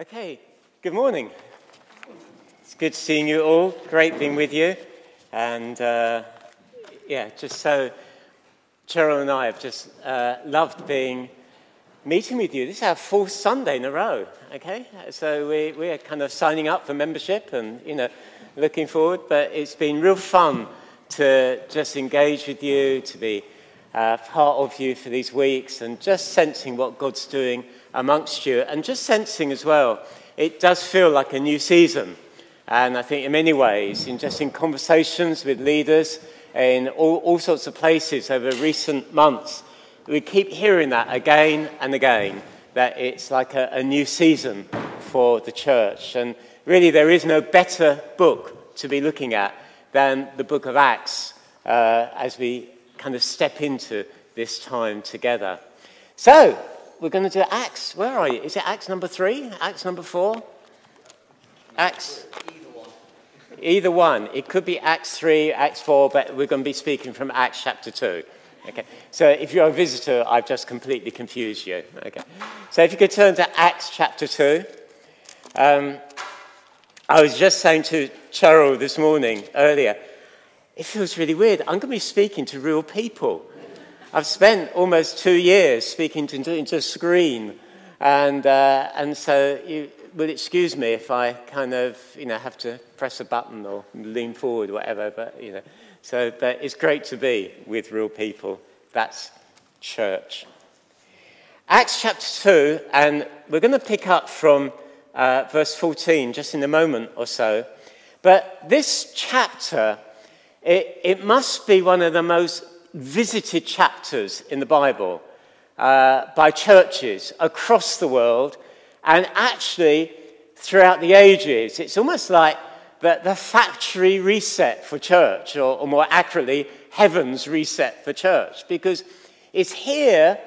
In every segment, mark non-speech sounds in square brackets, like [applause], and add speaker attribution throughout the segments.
Speaker 1: Okay, good morning. It's good seeing you all. Great being with you. And uh, yeah, just so Cheryl and I have just uh, loved being meeting with you. This is our fourth Sunday in a row. Okay, so we, we're kind of signing up for membership and you know looking forward. But it's been real fun to just engage with you, to be uh, part of you for these weeks, and just sensing what God's doing amongst you, and just sensing as well, it does feel like a new season. And I think in many ways, in just in conversations with leaders in all, all sorts of places over recent months, we keep hearing that again and again, that it's like a, a new season for the church. And really, there is no better book to be looking at than the book of Acts uh, as we kind of step into this time together. So, we're going to do Acts. Where are you? Is it Acts number three? Acts number four? Acts? Either one. Either one. It could be Acts 3, Acts 4, but we're going to be speaking from Acts chapter 2. Okay. So if you're a visitor, I've just completely confused you. Okay. So if you could turn to Acts chapter 2. Um, I was just saying to Cheryl this morning, earlier, it feels really weird. I'm going to be speaking to real people. I've spent almost two years speaking into, into a screen, and, uh, and so you will excuse me if I kind of you know, have to press a button or lean forward or whatever, but, you know. So but it's great to be with real people. That's church. Acts chapter 2, and we're going to pick up from uh, verse 14 just in a moment or so. But this chapter, it, it must be one of the most visited chapters in the Bible uh, by churches across the world and actually throughout the ages. It's almost like the, the factory reset for church, or, or more accurately, heaven's reset for church, because it's here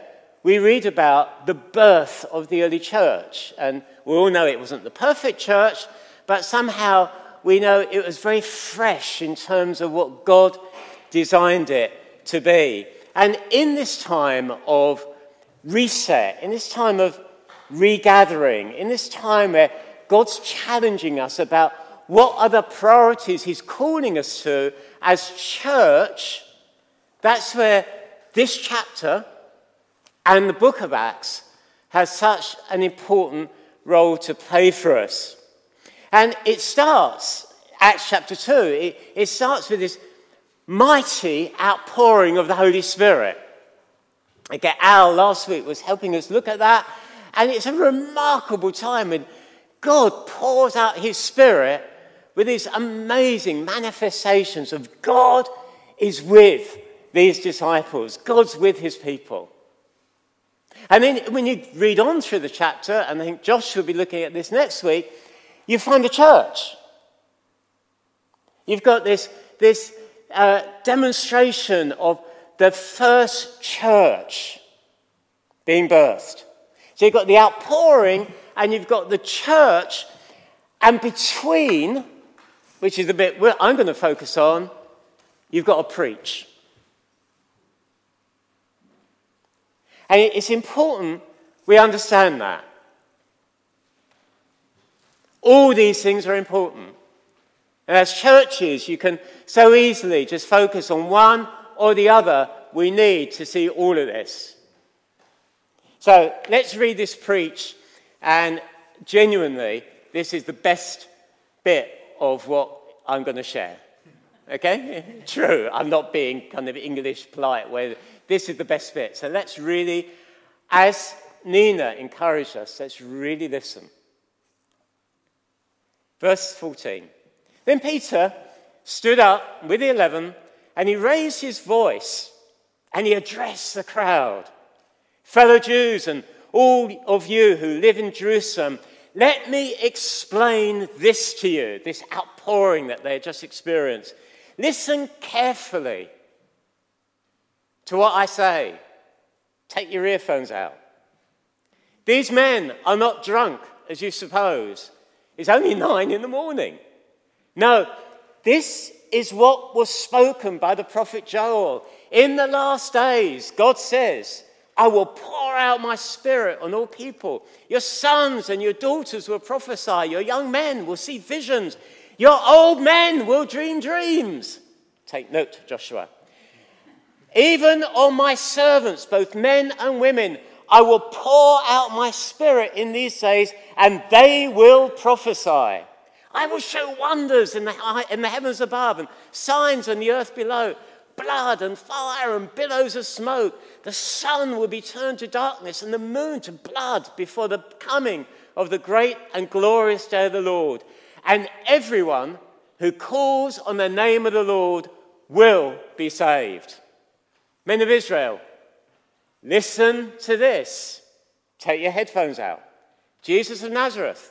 Speaker 1: we read about the birth of the early church. And we all know it wasn't the perfect church, but somehow we know it was very fresh in terms of what God designed it to be. And in this time of reset, in this time of regathering, in this time where God's challenging us about what are the priorities He's calling us to as church, that's where this chapter and the book of Acts has such an important role to play for us. And it starts, Acts chapter 2, it, it starts with this mighty outpouring of the Holy Spirit. Okay, Al last week was helping us look at that, and it's a remarkable time when God pours out his Spirit with these amazing manifestations of God is with these disciples, God's with his people. And then when you read on through the chapter, and I think Josh will be looking at this next week, you find a church. You've got this, this uh, demonstration of the first church being birthed. So you've got the outpouring and you've got the church, and between, which is the bit I'm going to focus on, you've got to preach. And it's important we understand that. All these things are important. And as churches, you can so easily just focus on one or the other. We need to see all of this. So let's read this preach, and genuinely, this is the best bit of what I'm going to share. Okay? [laughs] True, I'm not being kind of English polite, where this is the best bit. So let's really, as Nina encouraged us, let's really listen. Verse 14. Then Peter stood up with the eleven and he raised his voice and he addressed the crowd. Fellow Jews and all of you who live in Jerusalem, let me explain this to you, this outpouring that they just experienced. Listen carefully to what I say. Take your earphones out. These men are not drunk, as you suppose. It's only nine in the morning. No, this is what was spoken by the prophet Joel. In the last days, God says, I will pour out my spirit on all people. Your sons and your daughters will prophesy. Your young men will see visions. Your old men will dream dreams. Take note, Joshua. Even on my servants, both men and women, I will pour out my spirit in these days, and they will prophesy. I will show wonders in the, in the heavens above and signs on the earth below blood and fire and billows of smoke. The sun will be turned to darkness and the moon to blood before the coming of the great and glorious day of the Lord. And everyone who calls on the name of the Lord will be saved. Men of Israel, listen to this. Take your headphones out. Jesus of Nazareth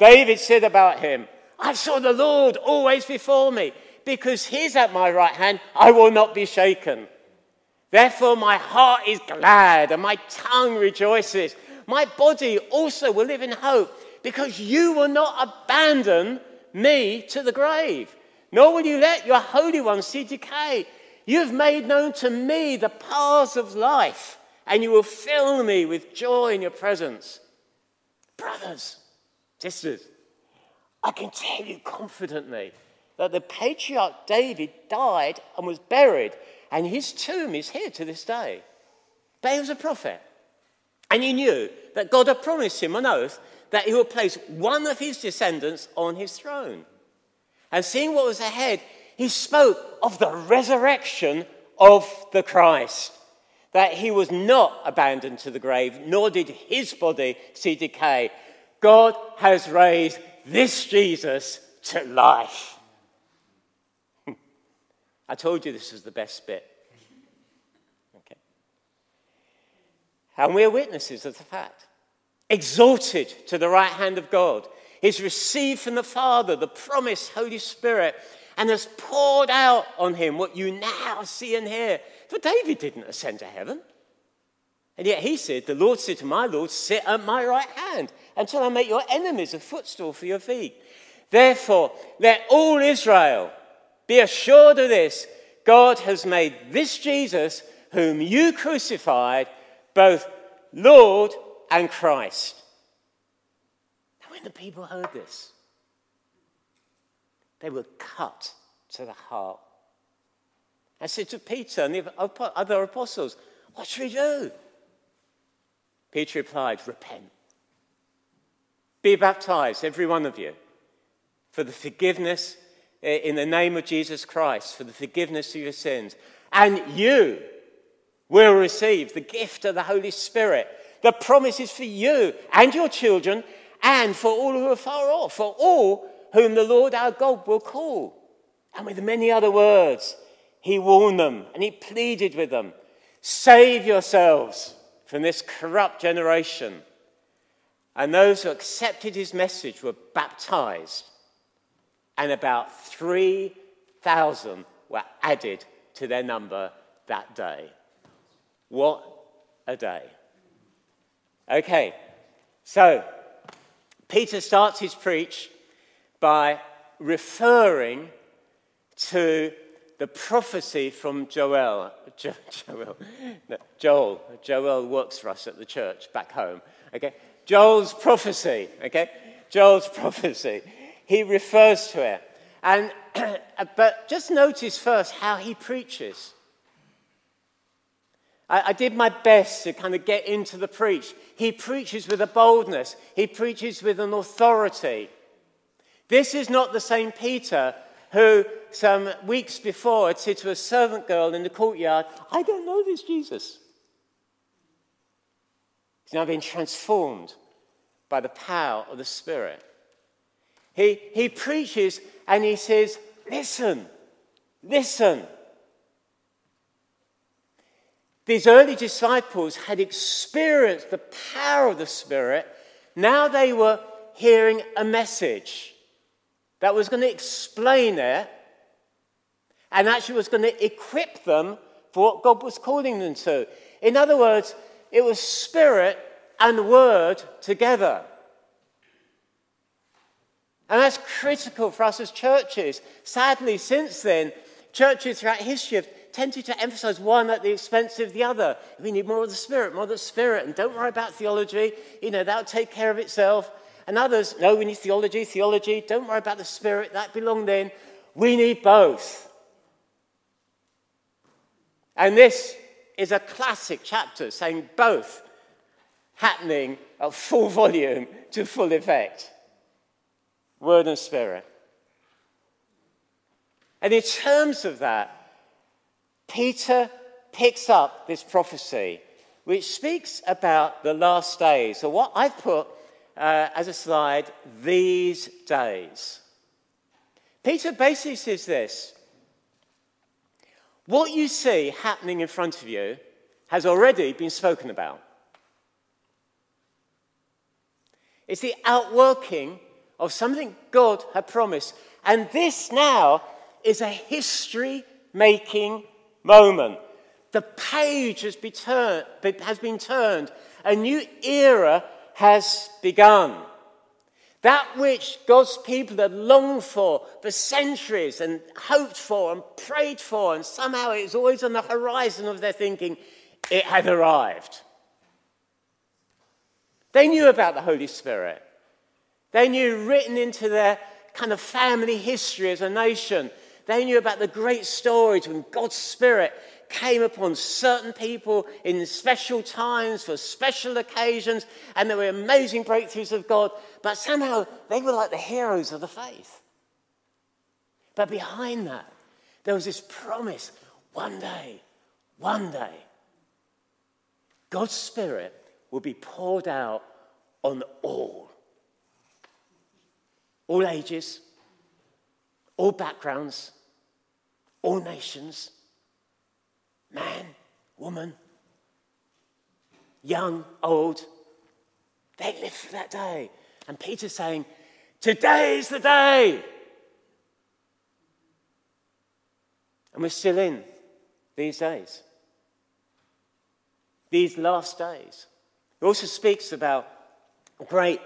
Speaker 1: David said about him, I saw the Lord always before me because he's at my right hand, I will not be shaken. Therefore, my heart is glad and my tongue rejoices. My body also will live in hope because you will not abandon me to the grave, nor will you let your Holy One see decay. You have made known to me the paths of life, and you will fill me with joy in your presence. Brothers, sisters, I can tell you confidently that the patriarch David died and was buried, and his tomb is here to this day. But he was a prophet. And he knew that God had promised him on oath that he would place one of his descendants on his throne. And seeing what was ahead, he spoke of the resurrection of the Christ, that he was not abandoned to the grave, nor did his body see decay. God has raised this Jesus to life. [laughs] I told you this was the best bit. Okay. And we're witnesses of the fact. Exalted to the right hand of God, he's received from the Father the promised Holy Spirit and has poured out on him what you now see and hear. For David didn't ascend to heaven. And yet he said, The Lord said to my Lord, Sit at my right hand until I make your enemies a footstool for your feet. Therefore, let all Israel be assured of this God has made this Jesus, whom you crucified, both Lord and Christ. And when the people heard this, they were cut to the heart. I said to Peter and the other apostles, What should we do? Peter replied, Repent. Be baptized, every one of you, for the forgiveness eh, in the name of Jesus Christ for the forgiveness of your sins. And you will receive the gift of the Holy Spirit. The promise is for you and your children and for all who are far off, for all whom the Lord our God will call. And with many other words, he warned them and he pleaded with them save yourselves from this corrupt generation. And those who accepted his message were baptized and about 3,000 were added to their number that day. What a day. Okay, so Peter starts his preach by referring to the prophecy from Joel. Jo- [laughs] Joel, no, Joel. Joel works for us at the church back home. Okay, Joel's prophecy. Okay, Joel's prophecy he refers to it. And, [clears throat] but just notice first how he preaches. I, I did my best to kind of get into the preach. He preaches with a boldness, he preaches with an authority. This is not the same Peter who, some weeks before, had said to a servant girl in the courtyard, I don't know this Jesus. He's now been transformed by the power of the Spirit. He, he preaches and he says, Listen, listen. these early disciples had experienced the power of the Spirit. Now they were hearing a message that was going to explain it and actually was going to equip them for what God was calling them to. In other words, it was spirit and word together. And that's critical for us as churches. Sadly, since then, churches throughout history have tended to emphasize one at the expense of the other. We need more of the Spirit, more of the Spirit, and don't worry about theology. You know, that'll take care of itself. And others, no, we need theology, theology. Don't worry about the Spirit, that belongs then. We need both. And this is a classic chapter saying both happening at full volume to full effect word and spirit. And in terms of that, Peter picks up this prophecy which speaks about the last days. So, what I've put uh, as a slide, these days. Peter basically says this What you see happening in front of you has already been spoken about. It's the outworking of something God had promised. And this now is a history making moment. The page has been, turned, has been turned, a new era has begun. That which God's people had longed for for centuries and hoped for and prayed for, and somehow it was always on the horizon of their thinking, it had arrived. They knew about the Holy Spirit. They knew written into their kind of family history as a nation. They knew about the great stories when God's Spirit came upon certain people in special times for special occasions, and there were amazing breakthroughs of God, but somehow they were like the heroes of the faith. But behind that, there was this promise one day, one day, God's Spirit will be poured out on all all ages, all backgrounds, all nations, man, woman, young, old. They live for that day. And Peter's saying, Today is the day. And we're still in these days, these last days. He also speaks about great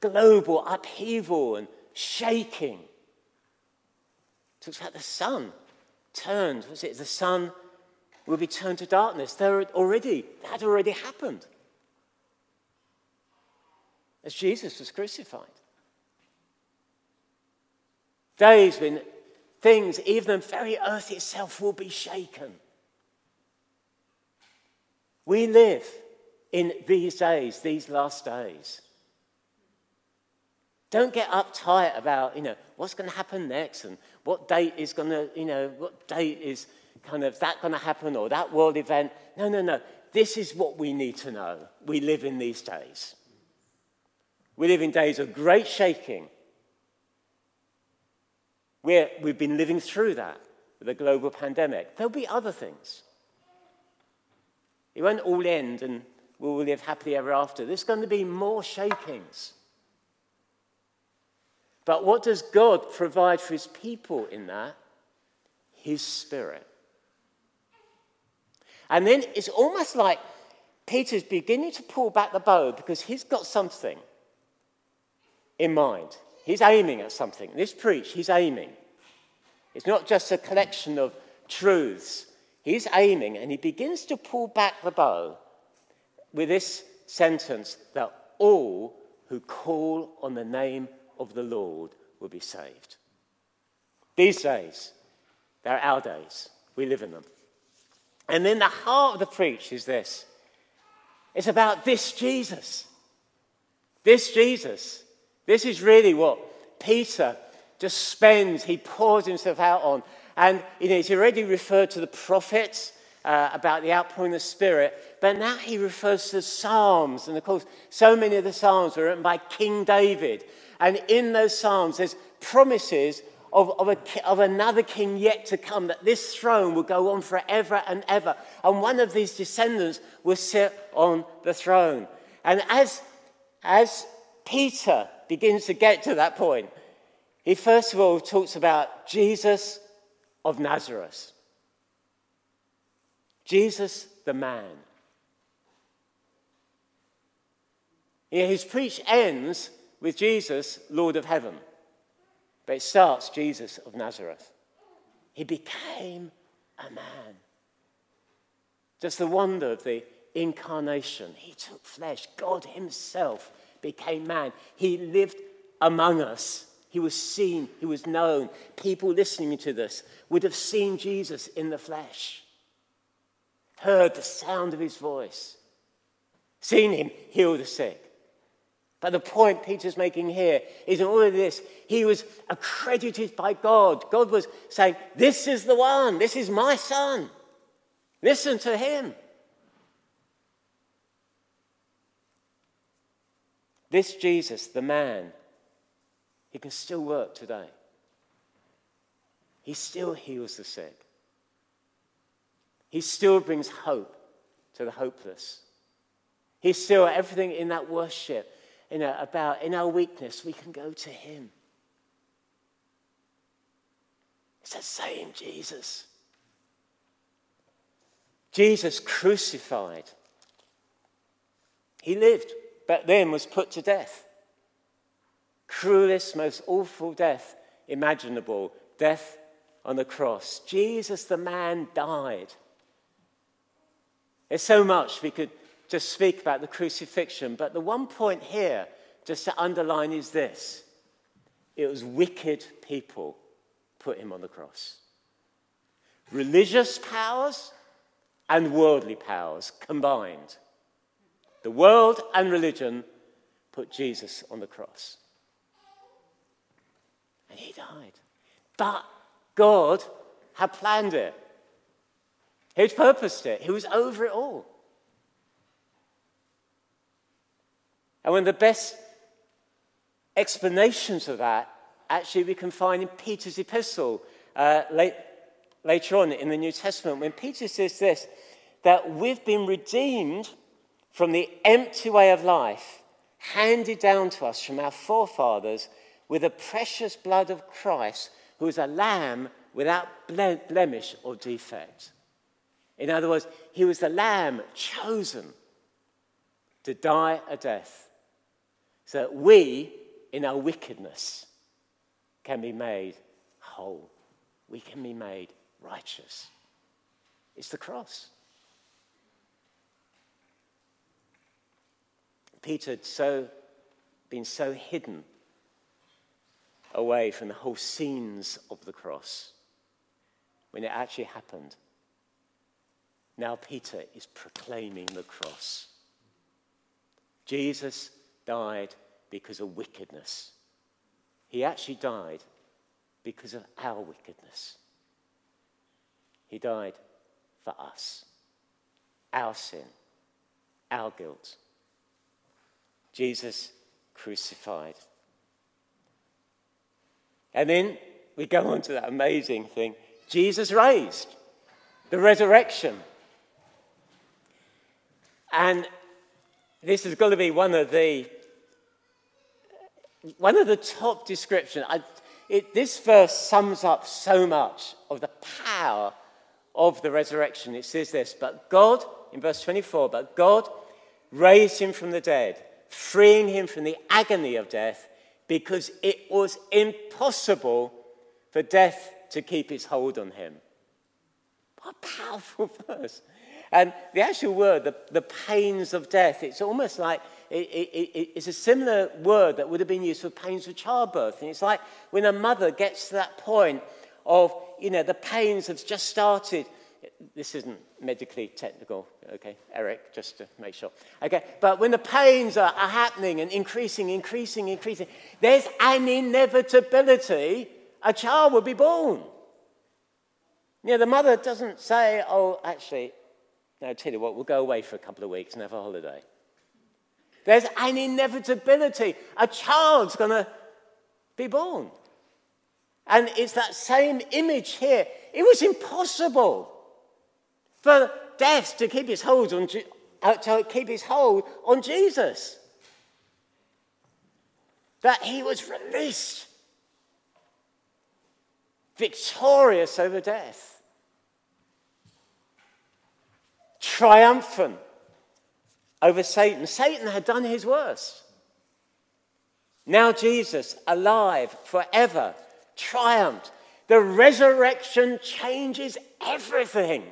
Speaker 1: global upheaval and shaking. It talks about the sun turned. Was it the sun will be turned to darkness? There already that already happened as Jesus was crucified. Days when things, even the very earth itself, will be shaken. We live in these days, these last days. Don't get uptight about, you know, what's going to happen next and what date is going to, you know, what date is kind of that going to happen or that world event. No, no, no. This is what we need to know. We live in these days. We live in days of great shaking. We're, we've been living through that with the global pandemic. There'll be other things. It won't all end and we'll live happily ever after. There's going to be more shakings. But what does God provide for his people in that? His spirit. And then it's almost like Peter's beginning to pull back the bow because he's got something in mind. He's aiming at something. This preach, he's aiming. It's not just a collection of truths. He's aiming and he begins to pull back the bow with this sentence that all who call on the name of the Lord will be saved. These days, they're our days. We live in them. And then the heart of the preach is this it's about this Jesus. This Jesus. This is really what Peter just spends, he pours himself out on. And you know, he's already referred to the prophets uh, about the outpouring of the Spirit, but now he refers to the Psalms. And of course, so many of the Psalms were written by King David. And in those Psalms, there's promises of, of, a, of another king yet to come, that this throne will go on forever and ever. And one of these descendants will sit on the throne. And as, as Peter begins to get to that point, he first of all talks about Jesus of Nazareth. Jesus the man. his preach ends with Jesus, Lord of heaven. But it starts Jesus of Nazareth. He became a man. Just the wonder of the incarnation. He took flesh. God Himself became man. He lived among us. He was seen, he was known. People listening to this would have seen Jesus in the flesh, heard the sound of his voice, seen him heal the sick. But the point Peter's making here is in all of this, he was accredited by God. God was saying, This is the one, this is my son. Listen to him. This Jesus, the man, he can still work today. He still heals the sick. He still brings hope to the hopeless. He still, everything in that worship know, about in our weakness, we can go to Him. It's the same Jesus. Jesus crucified. He lived, but then was put to death. Cruelest, most awful death imaginable death on the cross. Jesus, the man, died. There's so much we could to speak about the crucifixion, but the one point here, just to underline, is this it was wicked people put him on the cross. Religious powers and worldly powers combined. The world and religion put Jesus on the cross. And he died. But God had planned it, He'd purposed it, He was over it all. And one of the best explanations of that actually we can find in Peter's epistle uh, late, later on in the New Testament when Peter says this that we've been redeemed from the empty way of life handed down to us from our forefathers with the precious blood of Christ, who is a lamb without blemish or defect. In other words, he was the lamb chosen to die a death so that we, in our wickedness, can be made whole. We can be made righteous. It's the cross. Peter had so been so hidden away from the whole scenes of the cross when it actually happened. Now Peter is proclaiming the cross. Jesus died because of wickedness. He actually died because of our wickedness. He died for us, our sin, our guilt. Jesus crucified. And then we go on to that amazing thing Jesus raised, the resurrection. And this is going to be one of the one of the top descriptions. I, this verse sums up so much of the power of the resurrection. It says this, but God, in verse 24, but God raised him from the dead, freeing him from the agony of death, because it was impossible for death to keep its hold on him. What a powerful [laughs] verse. And the actual word, the, the pains of death, it's almost like it, it, it's a similar word that would have been used for pains of childbirth. And it's like when a mother gets to that point of, you know, the pains have just started. This isn't medically technical, okay, Eric, just to make sure. Okay, but when the pains are, are happening and increasing, increasing, increasing, there's an inevitability a child will be born. You know, the mother doesn't say, oh, actually, now, tell you what, we'll go away for a couple of weeks and have a holiday. There's an inevitability. A child's going to be born. And it's that same image here. It was impossible for death to keep his hold on, uh, to keep his hold on Jesus. That he was released, victorious over death, triumphant over Satan. Satan had done his worst. Now Jesus, alive forever, triumphed. The resurrection changes everything.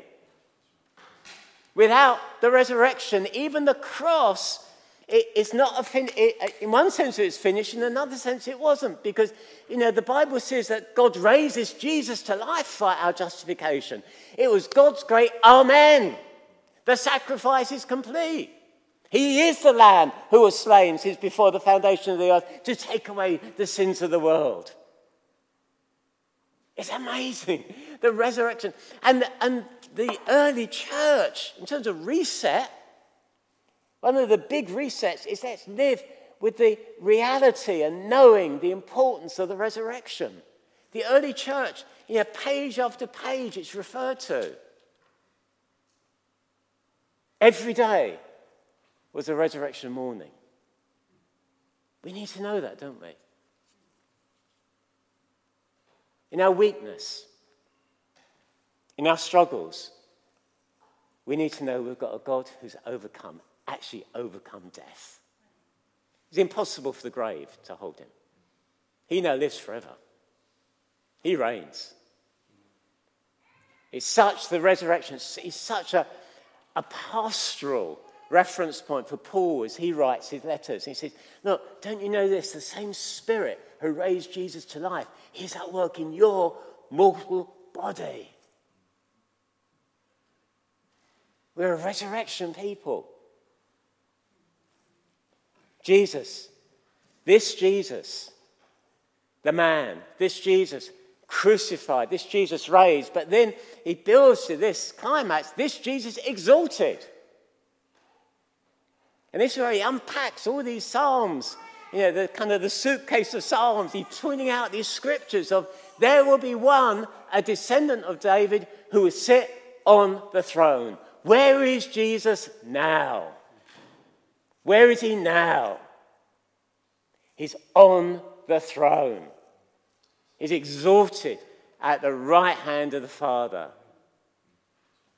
Speaker 1: Without the resurrection, even the cross it, it's not a fin- it, in one sense it's finished, in another sense it wasn't, because you know the Bible says that God raises Jesus to life for our justification. It was God's great Amen. The sacrifice is complete. He is the Lamb who was slain since before the foundation of the earth to take away the sins of the world. It's amazing. The resurrection. And, and the early church, in terms of reset, one of the big resets is let's live with the reality and knowing the importance of the resurrection. The early church, you know, page after page, it's referred to. Every day was a resurrection morning. We need to know that, don't we? In our weakness, in our struggles, we need to know we've got a God who's overcome, actually overcome death. It's impossible for the grave to hold him. He now lives forever. He reigns. It's such the resurrection, it's such a, a pastoral reference point for Paul as he writes his letters. He says, Look, don't you know this? The same Spirit who raised Jesus to life, is at work in your mortal body. We're a resurrection people. Jesus, this Jesus, the man, this Jesus crucified, this Jesus raised, but then he builds to this climax, this Jesus exalted. And this is where he unpacks all these Psalms, you know, the kind of the suitcase of Psalms. He's pointing out these scriptures of there will be one, a descendant of David, who will sit on the throne. Where is Jesus now? Where is he now? He's on the throne. He's exalted at the right hand of the Father.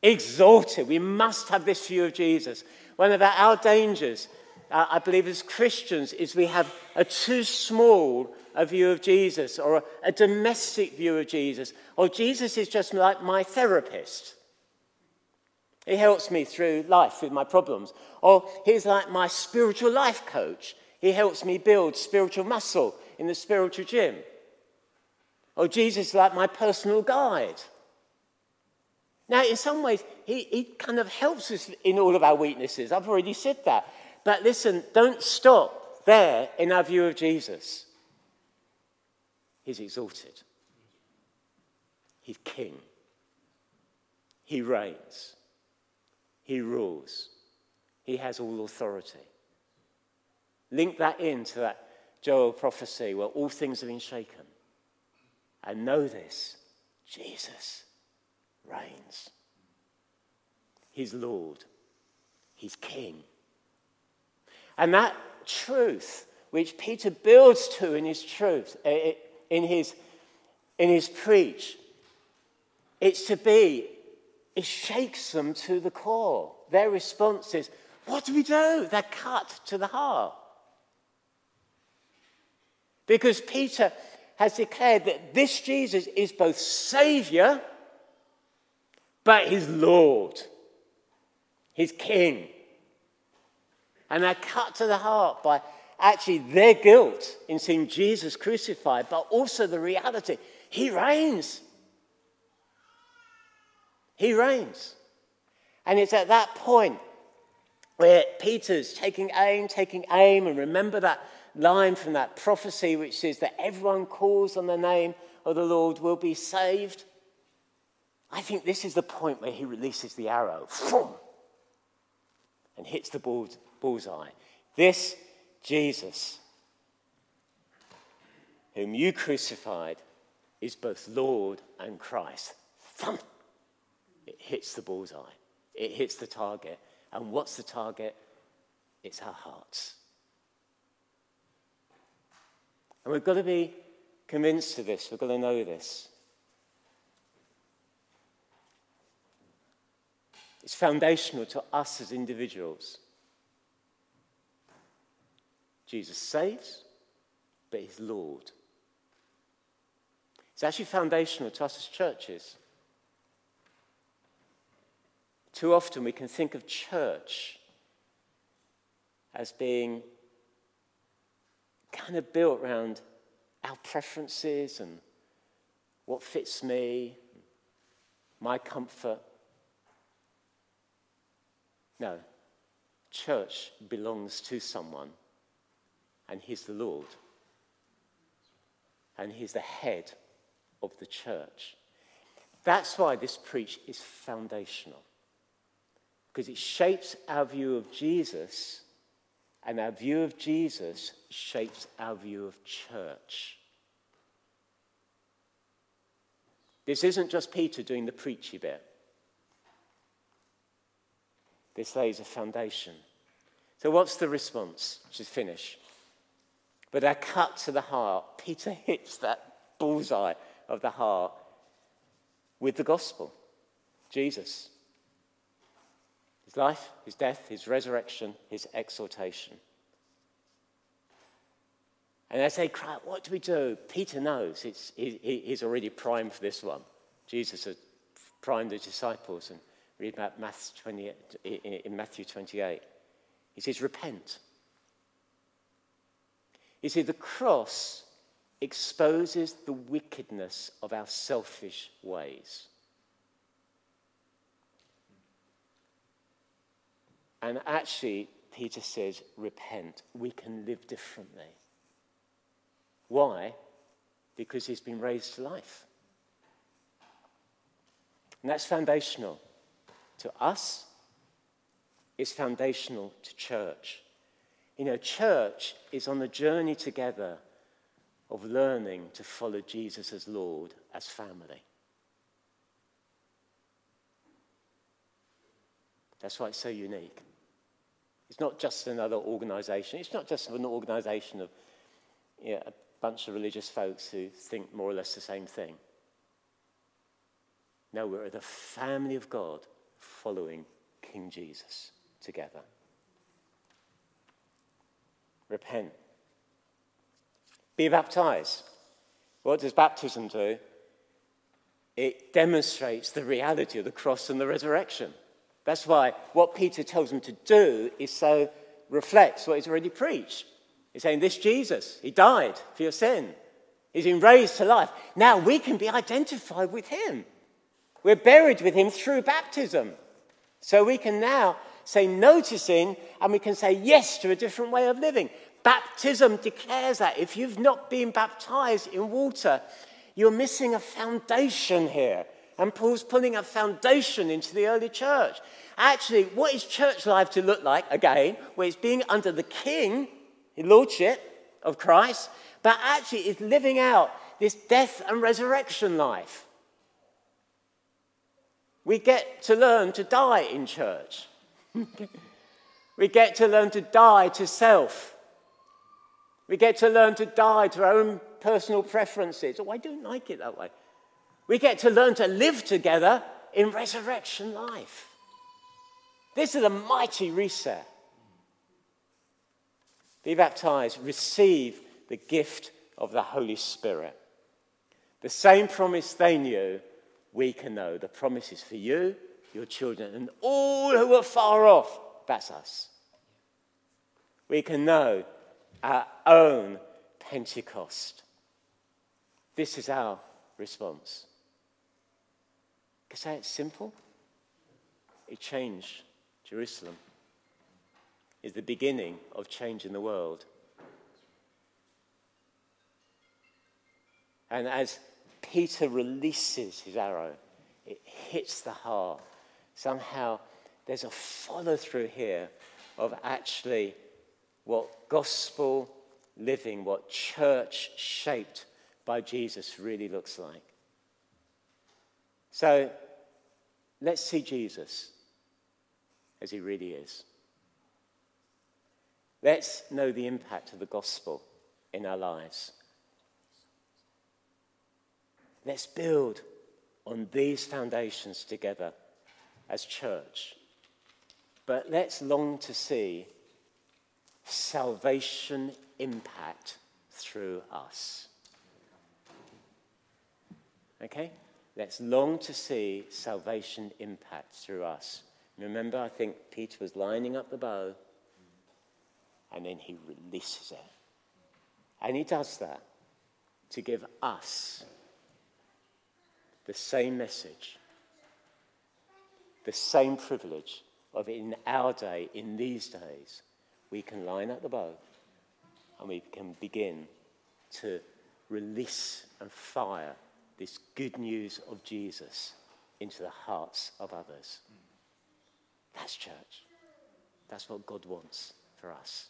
Speaker 1: Exalted. We must have this view of Jesus. One of our dangers, uh, I believe, as Christians, is we have a too small a view of Jesus or a, a domestic view of Jesus, or Jesus is just like my therapist. He helps me through life with my problems. Or he's like my spiritual life coach. He helps me build spiritual muscle in the spiritual gym. Or Jesus is like my personal guide. Now, in some ways, he, he kind of helps us in all of our weaknesses. I've already said that. But listen, don't stop there in our view of Jesus. He's exalted, He's king, He reigns, He rules, He has all authority. Link that into that Joel prophecy where all things have been shaken. And know this Jesus reigns. He's Lord. He's King. And that truth, which Peter builds to in his truth, eh, eh, in his, in his preach, it's to be, it shakes them to the core. Their response is, What do we do? They're cut to the heart. Because Peter has declared that this Jesus is both Savior but his Lord, his King. And they're cut to the heart by actually their guilt in seeing Jesus crucified, but also the reality he reigns. He reigns. And it's at that point where Peter's taking aim, taking aim, and remember that line from that prophecy which says that everyone calls on the name of the Lord will be saved. I think this is the point where he releases the arrow and hits the bull's, bullseye. This Jesus, whom you crucified, is both Lord and Christ. It hits the bullseye, it hits the target. And what's the target? It's our hearts. And we've got to be convinced of this, we've got to know this. It's foundational to us as individuals. Jesus saves, but he's Lord. It's actually foundational to us as churches. Too often we can think of church as being kind of built around our preferences and what fits me, my comfort. No, church belongs to someone, and he's the Lord, and he's the head of the church. That's why this preach is foundational because it shapes our view of Jesus, and our view of Jesus shapes our view of church. This isn't just Peter doing the preachy bit. This lays a foundation. So, what's the response? To finish. But our cut to the heart, [laughs] Peter hits that bullseye of the heart with the gospel Jesus. His life, his death, his resurrection, his exaltation. And as they cry, what do we do? Peter knows he, he's already primed for this one. Jesus had primed the disciples and read about Matthew 20, in Matthew 28. He says, repent. You see, the cross exposes the wickedness of our selfish ways. And actually, Peter says, repent. We can live differently. Why? Because he's been raised to life. And that's foundational to us, it's foundational to church. You know, church is on the journey together of learning to follow Jesus as Lord as family. That's why it's so unique. It's not just another organization. It's not just an organization of you know, a bunch of religious folks who think more or less the same thing. No, we're the family of God following King Jesus together. Repent. Be baptized. What does baptism do? It demonstrates the reality of the cross and the resurrection. That's why what Peter tells him to do is so reflects what he's already preached. He's saying, This Jesus, he died for your sin. He's been raised to life. Now we can be identified with him. We're buried with him through baptism. So we can now say no to sin and we can say yes to a different way of living. Baptism declares that. If you've not been baptized in water, you're missing a foundation here. And Paul's putting a foundation into the early church. Actually, what is church life to look like? Again, where it's being under the king, the lordship of Christ, but actually it's living out this death and resurrection life. We get to learn to die in church. [laughs] we get to learn to die to self. We get to learn to die to our own personal preferences. Oh, I don't like it that way. We get to learn to live together in resurrection life. This is a mighty reset. Be baptized, receive the gift of the Holy Spirit. The same promise they knew, we can know. The promise is for you, your children, and all who are far off. That's us. We can know our own Pentecost. This is our response. Can say it's simple? It changed Jerusalem. Is the beginning of change in the world. And as Peter releases his arrow, it hits the heart. Somehow there's a follow through here of actually what gospel living, what church shaped by Jesus really looks like. So let's see Jesus as he really is. Let's know the impact of the gospel in our lives. Let's build on these foundations together as church. But let's long to see salvation impact through us. Okay? Let's long to see salvation impact through us. Remember, I think Peter was lining up the bow and then he releases it. And he does that to give us the same message, the same privilege of in our day, in these days, we can line up the bow and we can begin to release and fire this good news of Jesus into the hearts of others. That's church. That's what God wants for us.